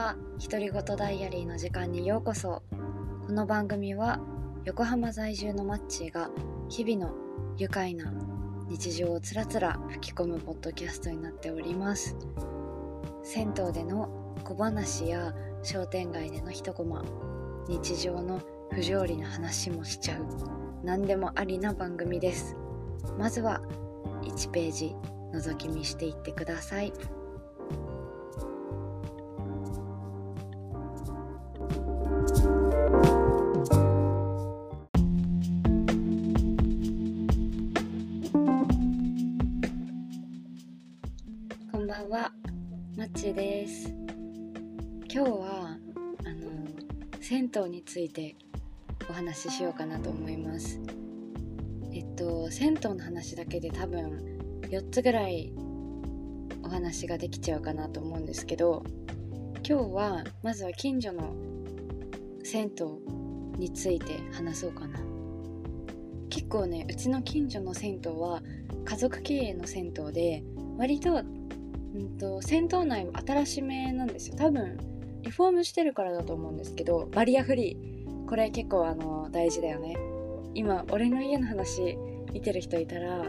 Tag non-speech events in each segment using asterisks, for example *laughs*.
は。独り言ダイアリーの時間にようこそ。この番組は横浜在住のマッチーが日々の愉快な日常をつらつら吹き込むポッドキャストになっております。銭湯での小話や商店街での一コマ日常の不条理な話もしちゃう何でもありな番組です。まずは1ページ覗き見していってください。マッチです。今日はあの銭湯についてお話ししようかなと思います。えっと銭湯の話だけで多分4つぐらいお話ができちゃうかなと思うんですけど、今日はまずは近所の銭湯について話そうかな。結構ねうちの近所の銭湯は家族経営の銭湯で割と,、うんと銭湯内も新しめなんですよ。多分リフォームしてるからだと思うんですけどバリアフリー。これ結構あの大事だよね。今俺の家の話見てる人いたら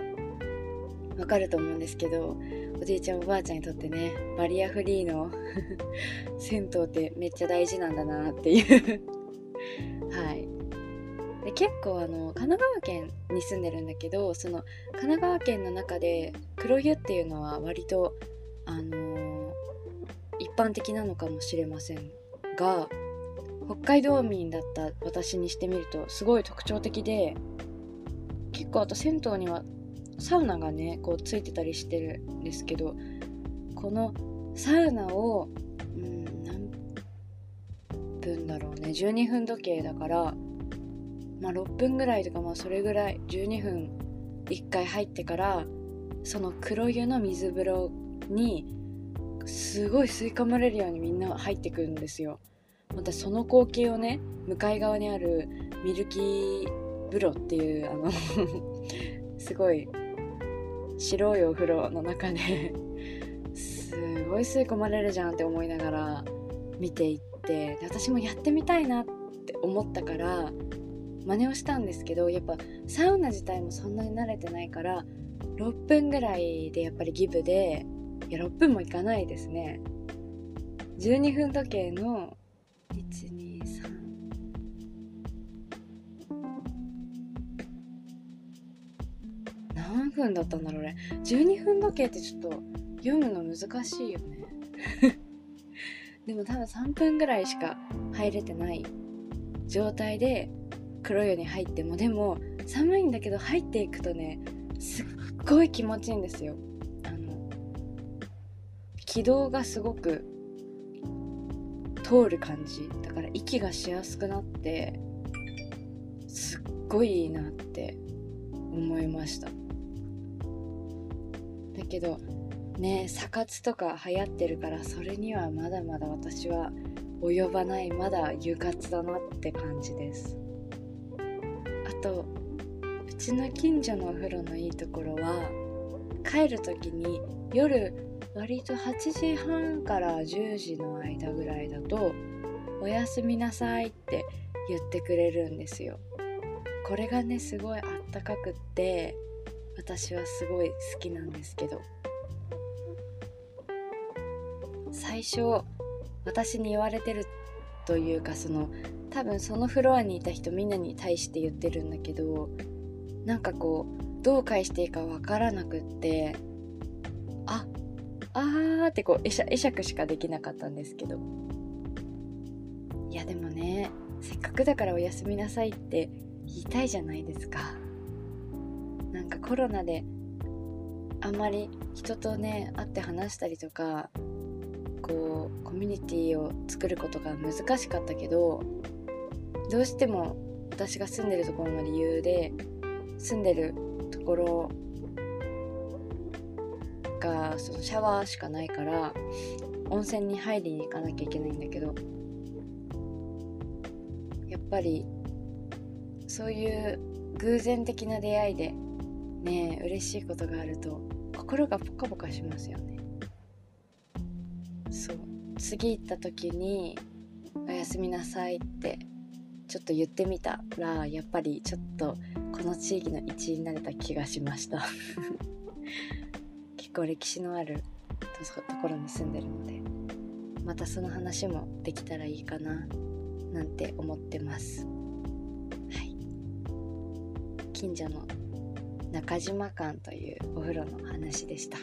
わかると思うんですけどおじいちゃんおばあちゃんにとってねバリアフリーの *laughs* 銭湯ってめっちゃ大事なんだなっていう。*laughs* はい。で結構あの神奈川県に住んでるんだけどその神奈川県の中で黒湯っていうのは割とあのー一般的なのかもしれませんが北海道民だった私にしてみるとすごい特徴的で結構あと銭湯にはサウナがねこうついてたりしてるんですけどこのサウナをうん何分だろうね12分時計だからまあ、6分ぐらいとかまあそれぐらい12分1回入ってからその黒湯の水風呂にすごい吸い込まれるようにみんな入ってくるんですよ。またその光景をね向かい側にあるミルキー風呂っていうあの *laughs* すごい白いお風呂の中ですごい吸い込まれるじゃんって思いながら見ていって私もやってみたいなって思ったから真似をしたんですけどやっぱサウナ自体もそんなに慣れてないから6分ぐらいでやっぱりギブでいや6分もいかないですね。12分時計の123何分だったんだろうね。12分時計ってちょっと読むの難しいよね。*laughs* でも多分3分ぐらいしか入れてない状態で黒湯に入ってもでも寒いんだけど入っていくとねすっごい気持ちいいんですよ。気道がすごく通る感じ。だから息がしやすくなってすっごいいいなって思いました。だけどねえサ活とか流行ってるからそれにはまだまだ私は及ばないまだ湯活だなって感じです。あとうちの近所のお風呂のいいところは帰る時に夜割と8時半から10時の間ぐらいだと「おやすみなさい」って言ってくれるんですよ。これがねすごいあったかくって私はすごい好きなんですけど。最初私に言われてるというかその多分そのフロアにいた人みんなに対して言ってるんだけどなんかこうどう返していいかわからなくってあーってこう会釈会釈しかできなかったんですけど。いやでもねせっかくだからおやすみなさいって言いたいじゃないですか。なんかコロナであんまり人とね会って話したりとかこうコミュニティを作ることが難しかったけどどうしても私が住んでるところの理由で住んでるところがそのシャワーしかないから温泉に入りに行かなきゃいけないんだけどやっぱりそういう偶然的な出会いでね嬉しいことがあると心がポカポカしますよね。そう。次行った時に「おやすみなさい」ってちょっと言ってみたらやっぱりちょっとこの地域の一員になれた気がしました。結構歴史のあるところに住んでるのでまたその話もできたらいいかななんて思ってますはい近所の中島館というお風呂の話でした。